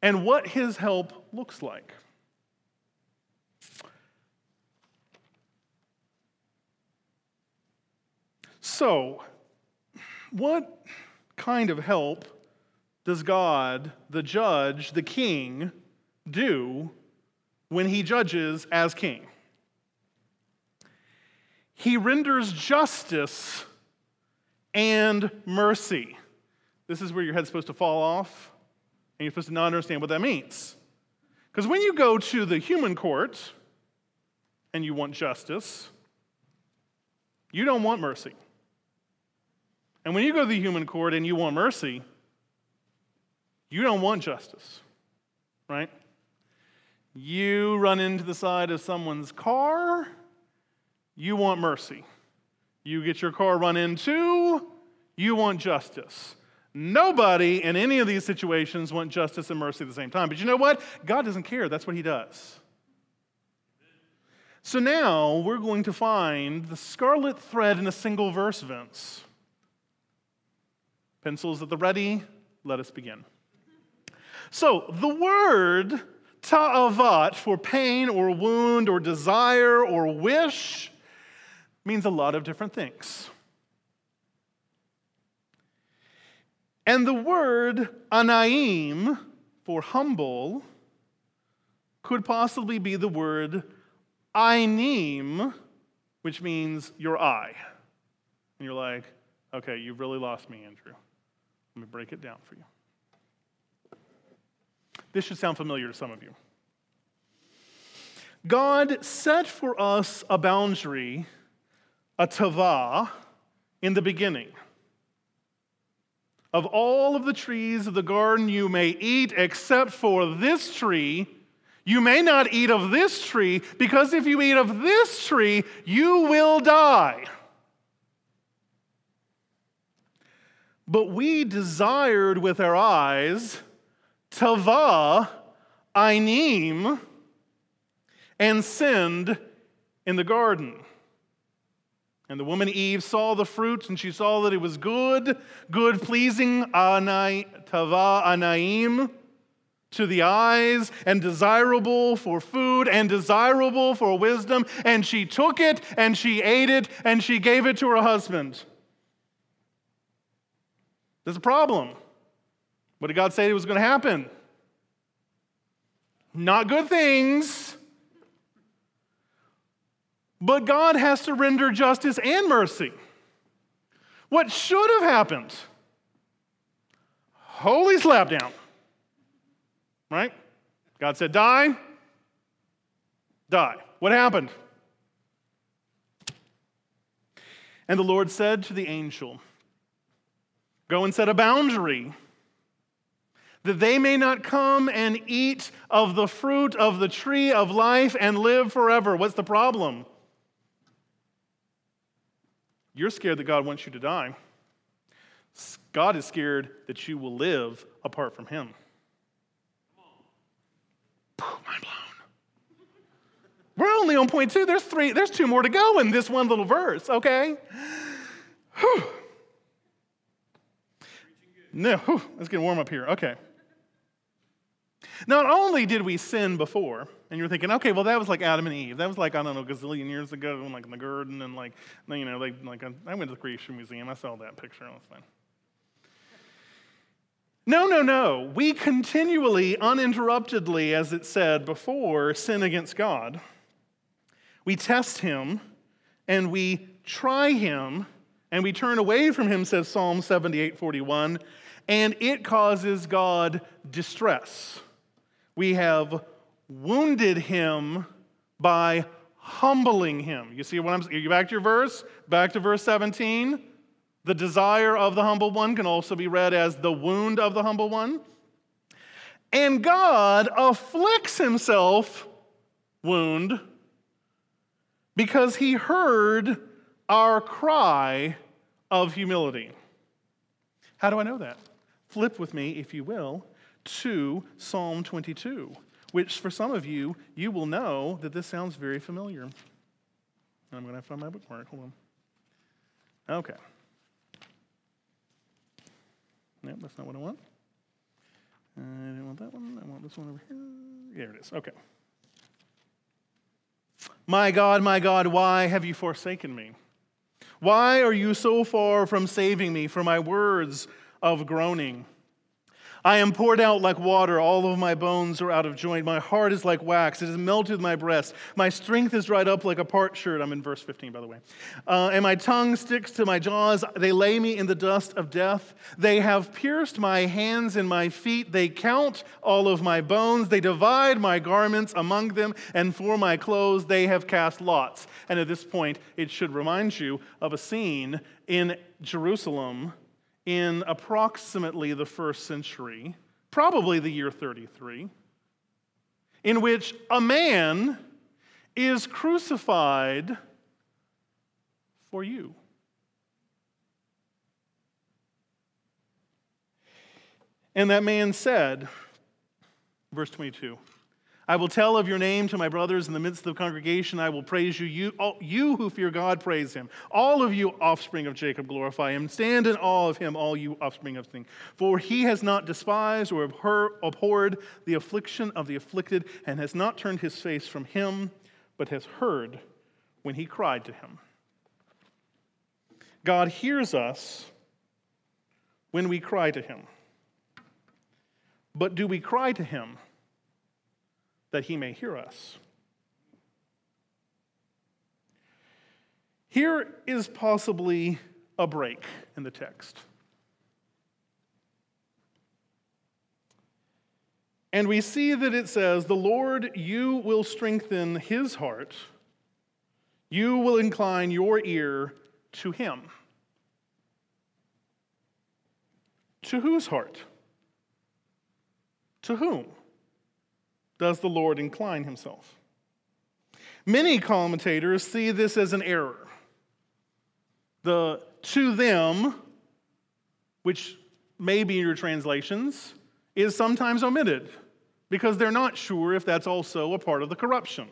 B: and what his help looks like. So, what kind of help does God, the judge, the king, do when he judges as king? He renders justice and mercy. This is where your head's supposed to fall off. And you're supposed to not understand what that means. Because when you go to the human court and you want justice, you don't want mercy. And when you go to the human court and you want mercy, you don't want justice, right? You run into the side of someone's car, you want mercy. You get your car run into, you want justice. Nobody in any of these situations want justice and mercy at the same time. But you know what? God doesn't care. That's what He does. So now we're going to find the scarlet thread in a single verse, Vince. Pencils at the ready, let us begin. So the word ta'avat for pain or wound or desire or wish means a lot of different things. And the word anaim for humble could possibly be the word ainim, which means your eye. And you're like, okay, you've really lost me, Andrew. Let me break it down for you. This should sound familiar to some of you. God set for us a boundary, a tava, in the beginning. Of all of the trees of the garden you may eat except for this tree. You may not eat of this tree because if you eat of this tree, you will die. But we desired with our eyes tava, ainim, and sinned in the garden. And the woman Eve saw the fruit, and she saw that it was good, good, pleasing, anai, tava, anaim, to the eyes, and desirable for food, and desirable for wisdom. And she took it, and she ate it, and she gave it to her husband. There's a problem. What did God say it was going to happen? Not good things. But God has to render justice and mercy. What should have happened? Holy slapdown. Right? God said, Die. Die. What happened? And the Lord said to the angel, Go and set a boundary that they may not come and eat of the fruit of the tree of life and live forever. What's the problem? You're scared that God wants you to die. God is scared that you will live apart from Him. Mind blown. We're only on point two. There's three, there's two more to go in this one little verse, okay? Whew. No, whew, let's get warm up here. Okay. Not only did we sin before, and you're thinking, okay, well, that was like Adam and Eve. That was like, I don't know, a gazillion years ago, like in the garden, and like, you know, like, like I went to the Creation Museum. I saw that picture. It was fine. No, no, no. We continually, uninterruptedly, as it said before, sin against God. We test Him and we try Him and we turn away from Him, says Psalm 78 41, and it causes God distress. We have wounded him by humbling him. You see what I'm saying? You back to your verse? Back to verse 17. The desire of the humble one can also be read as the wound of the humble one. And God afflicts himself, wound, because he heard our cry of humility. How do I know that? Flip with me, if you will, to Psalm 22, which for some of you, you will know that this sounds very familiar. I'm going to have to find my bookmark. Hold on. Okay. Nope, that's not what I want. I didn't want that one. I want this one over here. There it is. Okay. My God, my God, why have you forsaken me? Why are you so far from saving me for my words of groaning? I am poured out like water. All of my bones are out of joint. My heart is like wax. It has melted my breast. My strength is dried up like a potsherd. I'm in verse 15, by the way. Uh, and my tongue sticks to my jaws. They lay me in the dust of death. They have pierced my hands and my feet. They count all of my bones. They divide my garments among them. And for my clothes, they have cast lots. And at this point, it should remind you of a scene in Jerusalem in approximately the first century, probably the year 33. in which a man is crucified for you. And that man said, verse 22, I will tell of your name to my brothers in the midst of the congregation. I will praise you. You, all, you who fear God, praise him. All of you, offspring of Jacob, glorify him. Stand in awe of him, all you offspring of Sing. For he has not despised or abhorred the affliction of the afflicted, and has not turned his face from him, but has heard when he cried to him. God hears us when we cry to him. But do we cry to him? That he may hear us. Here is possibly a break in the text. And we see that it says, The Lord, you will strengthen his heart, you will incline your ear to him. To whose heart? To whom? Does the Lord incline himself? Many commentators see this as an error. The to them, which may be in your translations, is sometimes omitted because they're not sure if that's also a part of the corruption.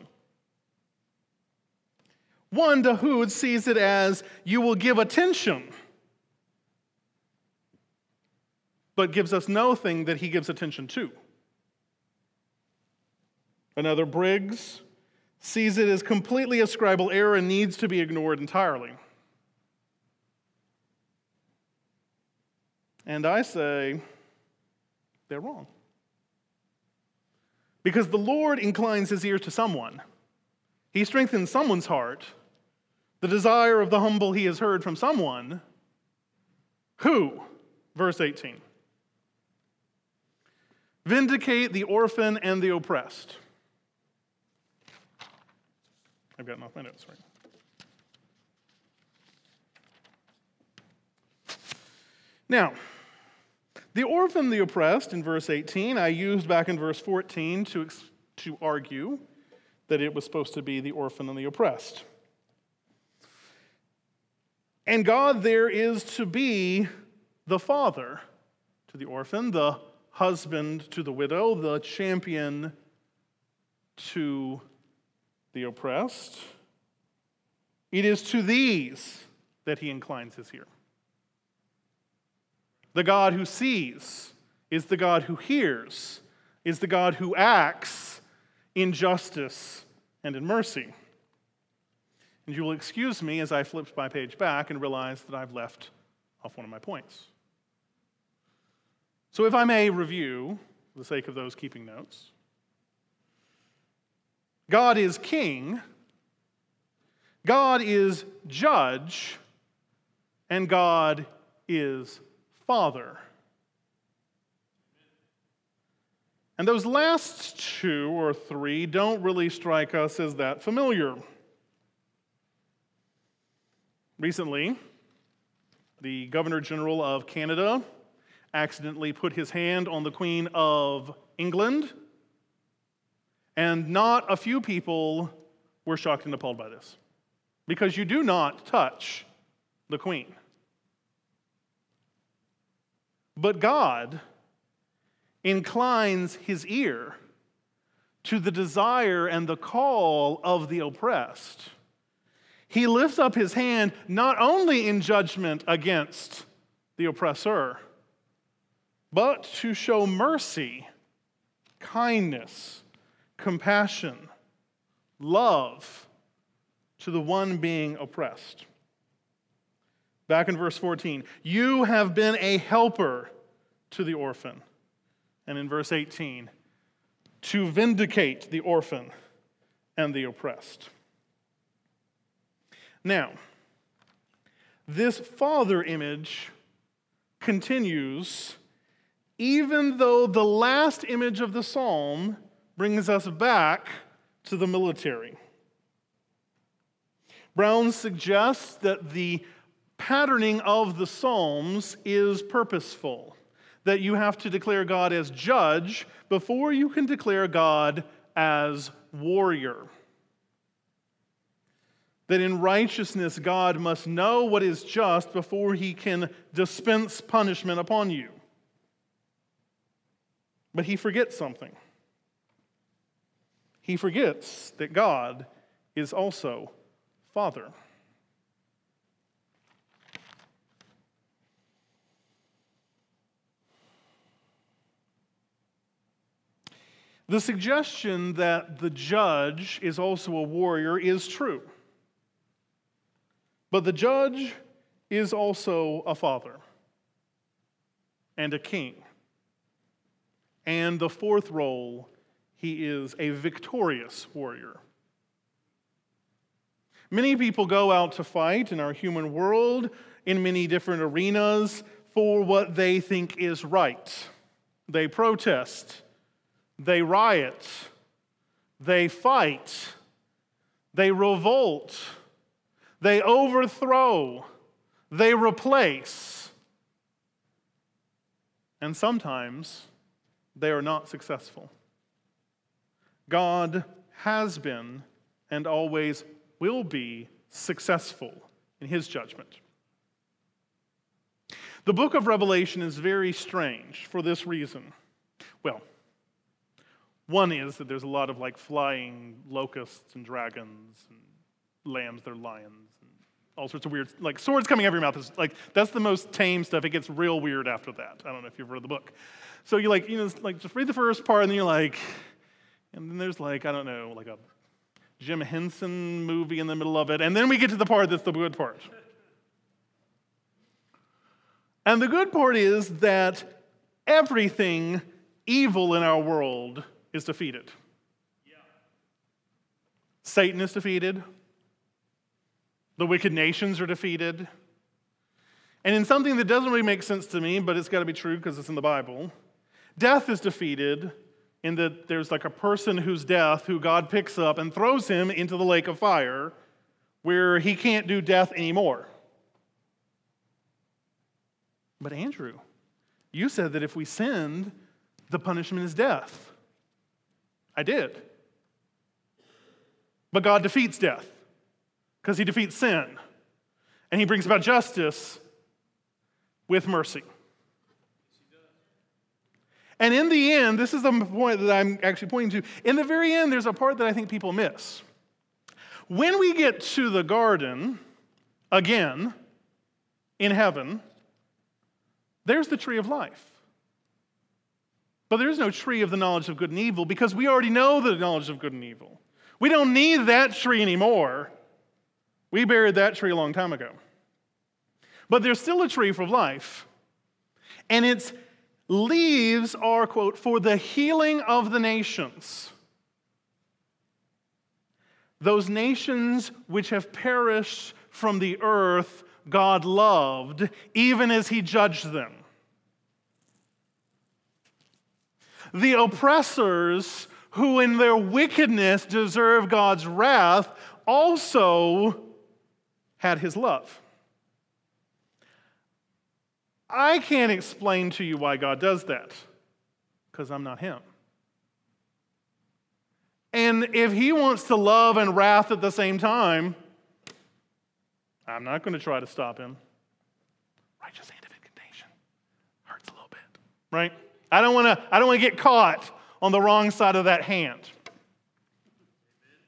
B: One, Dahood sees it as you will give attention, but gives us no thing that he gives attention to. Another, Briggs, sees it as completely a scribal error and needs to be ignored entirely. And I say, they're wrong. Because the Lord inclines his ear to someone, he strengthens someone's heart. The desire of the humble he has heard from someone. Who? Verse 18. Vindicate the orphan and the oppressed. I've off my notes right. Now, the orphan, the oppressed, in verse 18, I used back in verse 14 to, to argue that it was supposed to be the orphan and the oppressed. And God there is to be the father to the orphan, the husband to the widow, the champion to the oppressed. It is to these that he inclines his ear. The God who sees is the God who hears, is the God who acts in justice and in mercy. And you will excuse me as I flip my page back and realize that I've left off one of my points. So, if I may review, for the sake of those keeping notes, God is king, God is judge, and God is father. And those last two or three don't really strike us as that familiar. Recently, the Governor General of Canada accidentally put his hand on the Queen of England and not a few people were shocked and appalled by this because you do not touch the queen. But God inclines his ear to the desire and the call of the oppressed. He lifts up his hand not only in judgment against the oppressor, but to show mercy, kindness, compassion, love to the one being oppressed. Back in verse 14, you have been a helper to the orphan. And in verse 18, to vindicate the orphan and the oppressed. Now, this father image continues even though the last image of the psalm brings us back to the military. Brown suggests that the patterning of the Psalms is purposeful, that you have to declare God as judge before you can declare God as warrior. That in righteousness, God must know what is just before he can dispense punishment upon you. But he forgets something. He forgets that God is also Father. The suggestion that the judge is also a warrior is true. But the judge is also a father and a king. And the fourth role, he is a victorious warrior. Many people go out to fight in our human world in many different arenas for what they think is right. They protest they riot, they fight, they revolt, they overthrow, they replace. And sometimes they are not successful. God has been and always will be successful in his judgment. The book of Revelation is very strange for this reason. Well, one is that there's a lot of like flying locusts and dragons and lambs, they're lions, and all sorts of weird, like swords coming out of your mouth. Is like that's the most tame stuff. It gets real weird after that. I don't know if you've read the book. So you like, you know, like just read the first part, and then you're like, and then there's like, I don't know, like a Jim Henson movie in the middle of it, and then we get to the part that's the good part. And the good part is that everything evil in our world is defeated. Yeah. Satan is defeated. The wicked nations are defeated. And in something that doesn't really make sense to me, but it's got to be true because it's in the Bible, death is defeated in that there's like a person whose death who God picks up and throws him into the lake of fire where he can't do death anymore. But Andrew, you said that if we sinned, the punishment is death. I did. But God defeats death because he defeats sin and he brings about justice with mercy. And in the end, this is the point that I'm actually pointing to. In the very end, there's a part that I think people miss. When we get to the garden again in heaven, there's the tree of life. But there is no tree of the knowledge of good and evil because we already know the knowledge of good and evil. We don't need that tree anymore. We buried that tree a long time ago. But there's still a tree for life. And its leaves are, quote, for the healing of the nations. Those nations which have perished from the earth, God loved, even as He judged them. the oppressors who in their wickedness deserve God's wrath also had his love. I can't explain to you why God does that because I'm not him. And if he wants to love and wrath at the same time, I'm not going to try to stop him. Righteous hand of indignation hurts a little bit, right? I don't want to I don't want to get caught on the wrong side of that hand.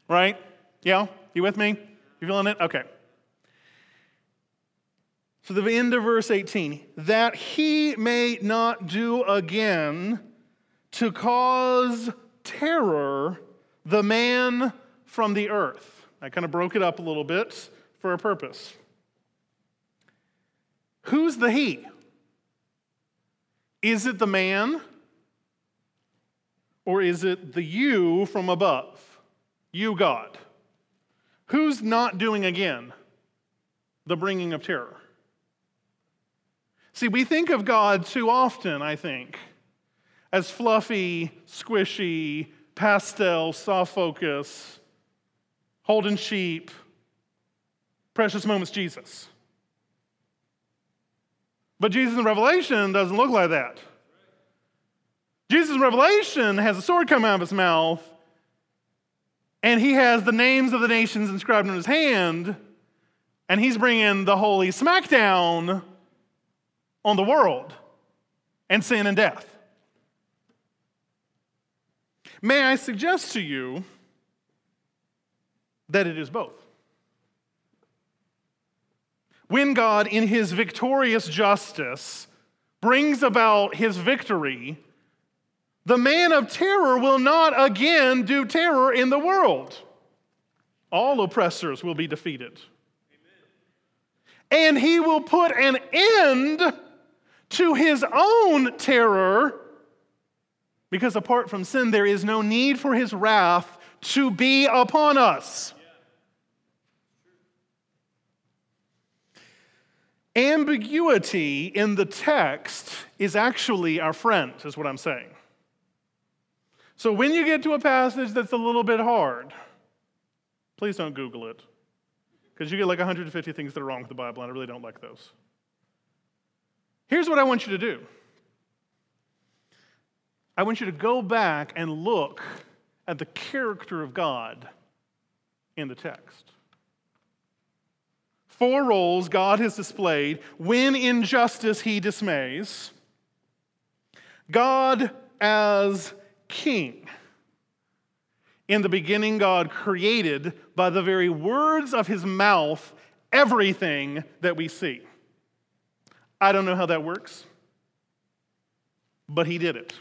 B: Right? Yeah? You with me? You feeling it? Okay. So the end of verse 18, that he may not do again to cause terror the man from the earth. I kind of broke it up a little bit for a purpose. Who's the he? Is it the man? Or is it the you from above? You, God. Who's not doing again the bringing of terror? See, we think of God too often, I think, as fluffy, squishy, pastel, soft focus, holding sheep, precious moments Jesus. But Jesus in Revelation doesn't look like that. Jesus in Revelation has a sword come out of his mouth, and he has the names of the nations inscribed on his hand, and he's bringing the holy smackdown on the world and sin and death. May I suggest to you that it is both. When God, in his victorious justice, brings about his victory, the man of terror will not again do terror in the world. All oppressors will be defeated. And he will put an end to his own terror because apart from sin, there is no need for his wrath to be upon us. Ambiguity in the text is actually our friend, is what I'm saying. So when you get to a passage that's a little bit hard, please don't Google it. Because you get like 150 things that are wrong with the Bible, and I really don't like those. Here's what I want you to do I want you to go back and look at the character of God in the text. Four roles God has displayed when injustice he dismays. God as king. In the beginning, God created by the very words of his mouth everything that we see. I don't know how that works, but he did it.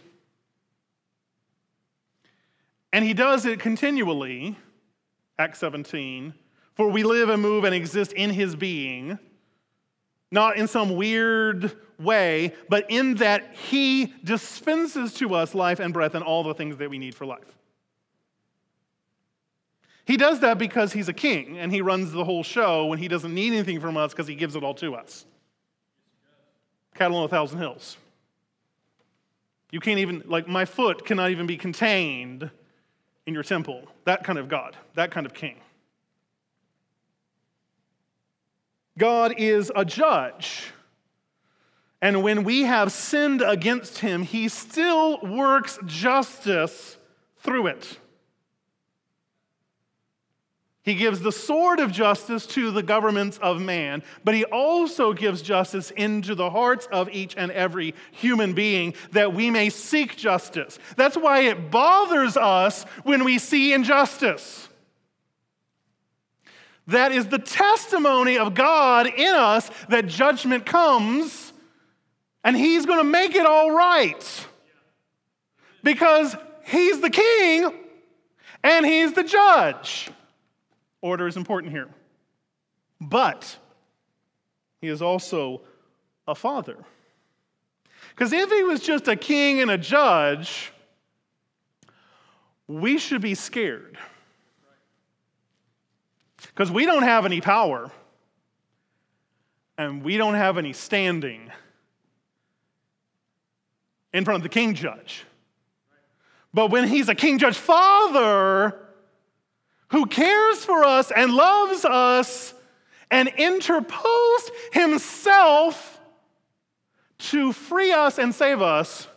B: And he does it continually, Acts 17, for we live and move and exist in his being, not in some weird way, but in that he dispenses to us life and breath and all the things that we need for life. He does that because he's a king and he runs the whole show when he doesn't need anything from us because he gives it all to us. Cattle on a thousand hills. You can't even, like, my foot cannot even be contained in your temple. That kind of God, that kind of king. God is a judge. And when we have sinned against him, he still works justice through it. He gives the sword of justice to the governments of man, but he also gives justice into the hearts of each and every human being that we may seek justice. That's why it bothers us when we see injustice. That is the testimony of God in us that judgment comes and he's going to make it all right. Because he's the king and he's the judge. Order is important here. But he is also a father. Because if he was just a king and a judge, we should be scared. Because we don't have any power and we don't have any standing in front of the king judge. But when he's a king judge father, who cares for us and loves us and interposed himself to free us and save us,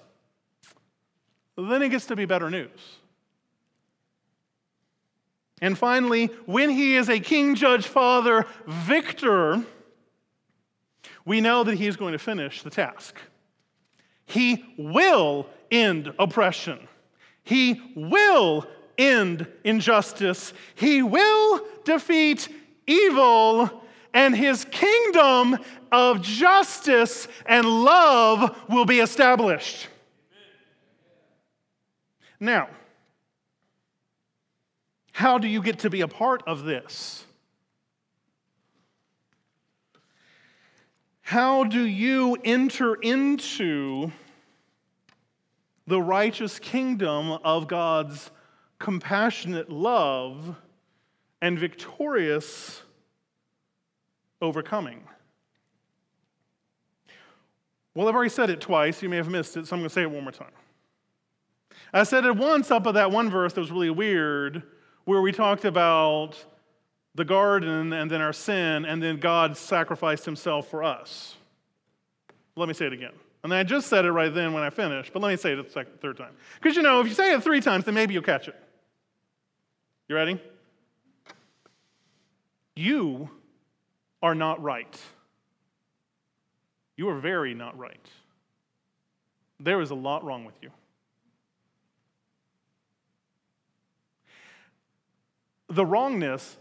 B: then it gets to be better news. And finally, when he is a king, judge, father, victor, we know that he is going to finish the task. He will end oppression. He will end injustice. He will defeat evil, and his kingdom of justice and love will be established. Now, how do you get to be a part of this? How do you enter into the righteous kingdom of God's compassionate love, and victorious overcoming. Well, I've already said it twice. You may have missed it, so I'm going to say it one more time. I said it once up at that one verse that was really weird, where we talked about the garden and then our sin, and then God sacrificed himself for us. Let me say it again. And I just said it right then when I finished, but let me say it a third time. Because you know, if you say it three times, then maybe you'll catch it. You ready? You are not right. You are very not right. There is a lot wrong with you. The wrongness,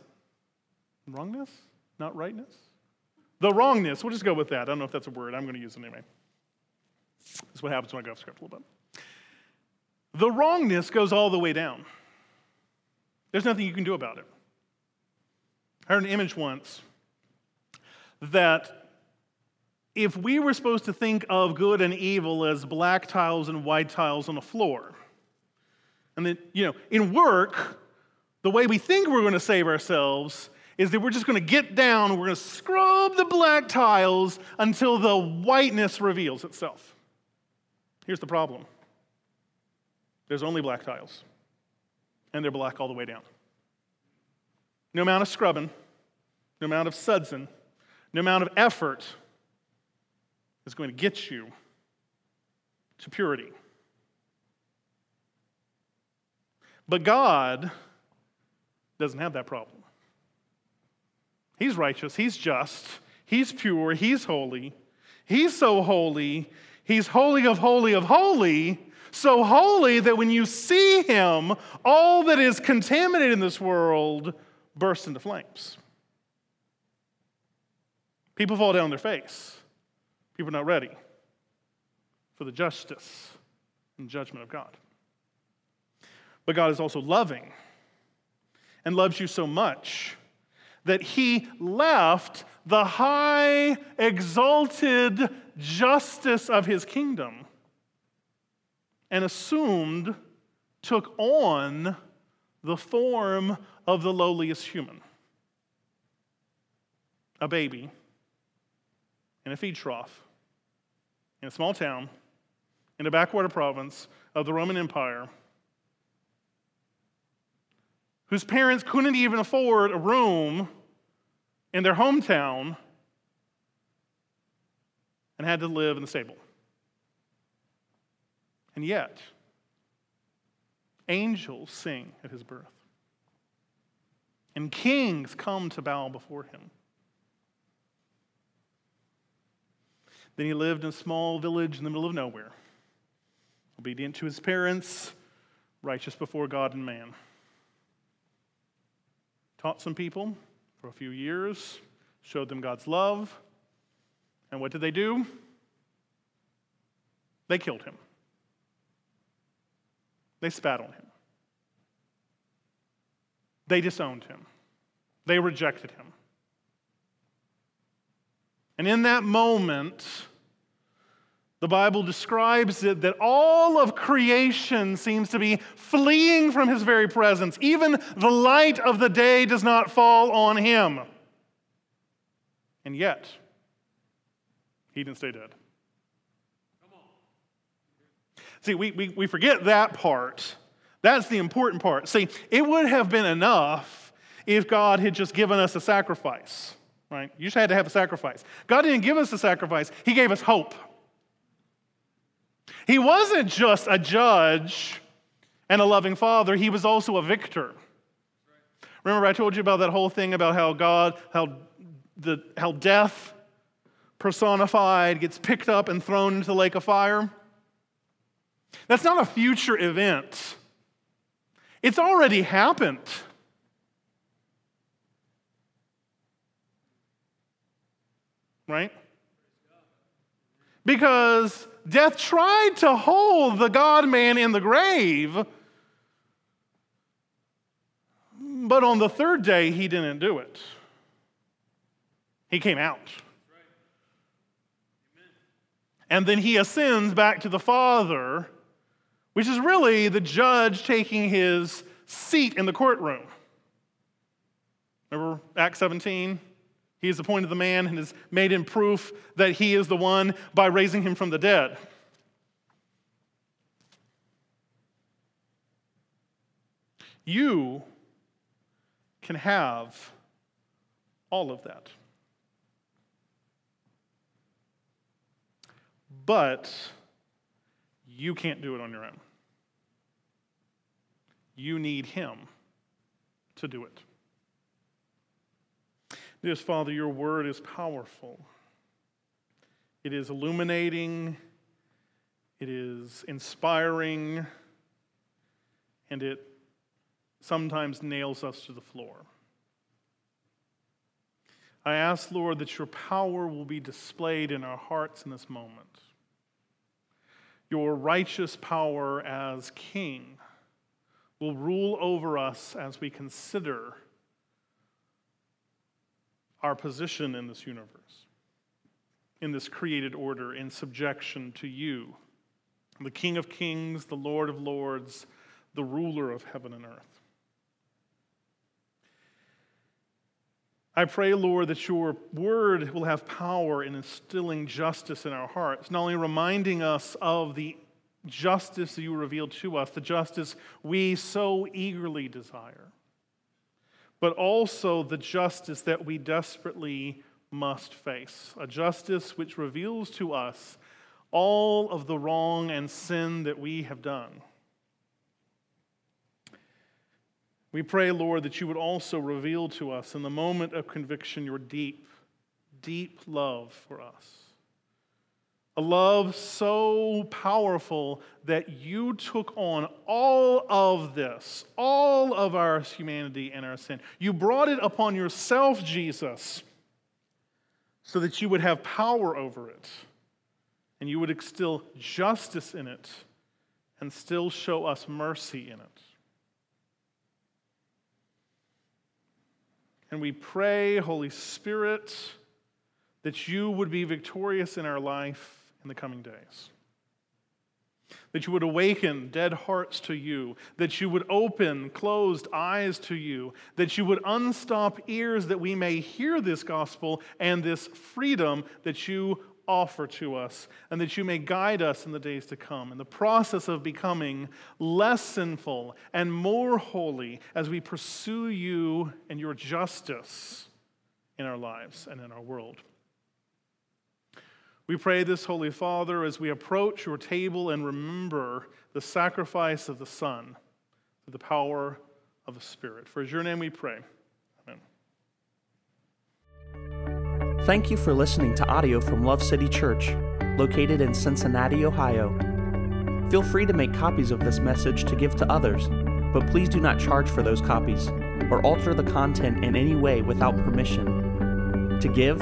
B: wrongness? Not rightness? The wrongness, we'll just go with that. I don't know if that's a word. I'm going to use it anyway. That's what happens when I go off script a little bit. The wrongness goes all the way down. There's nothing you can do about it. I heard an image once that if we were supposed to think of good and evil as black tiles and white tiles on a floor, and then, you know, in work, the way we think we're going to save ourselves is that we're just going to get down, we're going to scrub the black tiles until the whiteness reveals itself. Here's the problem there's only black tiles, and they're black all the way down. No amount of scrubbing, no amount of sudsing, no amount of effort is going to get you to purity. But God doesn't have that problem. He's righteous, He's just, He's pure, He's holy. He's so holy, He's holy of holy of holy, so holy that when you see Him, all that is contaminated in this world bursts into flames. People fall down on their face. People are not ready for the justice and judgment of God. But God is also loving and loves you so much that he left the high, exalted justice of his kingdom and assumed, took on the form of the lowliest human a baby in a feed trough in a small town in a backwater province of the Roman Empire whose parents couldn't even afford a room in their hometown and had to live in the stable. And yet, angels sing at his birth, and kings come to bow before him. Then he lived in a small village in the middle of nowhere, obedient to his parents, righteous before God and man. Taught some people for a few years, showed them God's love. And what did they do? They killed him. They spat on him. They disowned him. They rejected him. And in that moment, the Bible describes it that all of creation seems to be fleeing from his very presence. Even the light of the day does not fall on him. And yet, he didn't stay dead. See, we, we, we forget that part. That's the important part. See, it would have been enough if God had just given us a sacrifice right? You just had to have a sacrifice. God didn't give us a sacrifice, He gave us hope. He wasn't just a judge and a loving father, He was also a victor. Remember, I told you about that whole thing about how God, how, the, how death personified gets picked up and thrown into the lake of fire? That's not a future event. It's already happened. right? Because death tried to hold the God man in the grave, but on the third day, he didn't do it. He came out. And then he ascends back to the Father, which is really the judge taking his seat in the courtroom. Remember Acts 17? He has appointed the man and has made him proof that he is the one by raising him from the dead. You can have all of that. But you can't do it on your own. You need Him to do it. Dearest Father, your word is powerful. It is illuminating, it is inspiring, and it sometimes nails us to the floor. I ask, Lord, that your power will be displayed in our hearts in this moment. Your righteous power as King will rule over us as we consider our position in this universe, in this created order, in subjection to you, the King of kings, the Lord of lords, the ruler of heaven and earth. I pray, Lord, that your word will have power in instilling justice in our hearts, not only reminding us of the justice you revealed to us, the justice we so eagerly desire, but also the justice that we desperately must face, a justice which reveals to us all of the wrong and sin that we have done. We pray, Lord, that you would also reveal to us in the moment of conviction your deep, deep love for us. A love so powerful that you took on all of this, all of our humanity and our sin. You brought it upon yourself, Jesus, so that you would have power over it and you would instill justice in it and still show us mercy in it. And we pray, Holy Spirit, that you would be victorious in our life in the coming days. That you would awaken dead hearts to you, that you would open closed eyes to you, that you would unstop ears that we may hear this gospel and this freedom that you offer to us, and that you may guide us in the days to come in the process of becoming less sinful and more holy as we pursue you and your justice in our lives and in our world. We pray this, Holy Father, as we approach your table and remember the sacrifice of the Son through the power of the Spirit. For your name we pray. Amen.
A: Thank you for listening to audio from Love City Church, located in Cincinnati, Ohio. Feel free to make copies of this message to give to others, but please do not charge for those copies or alter the content in any way without permission. To give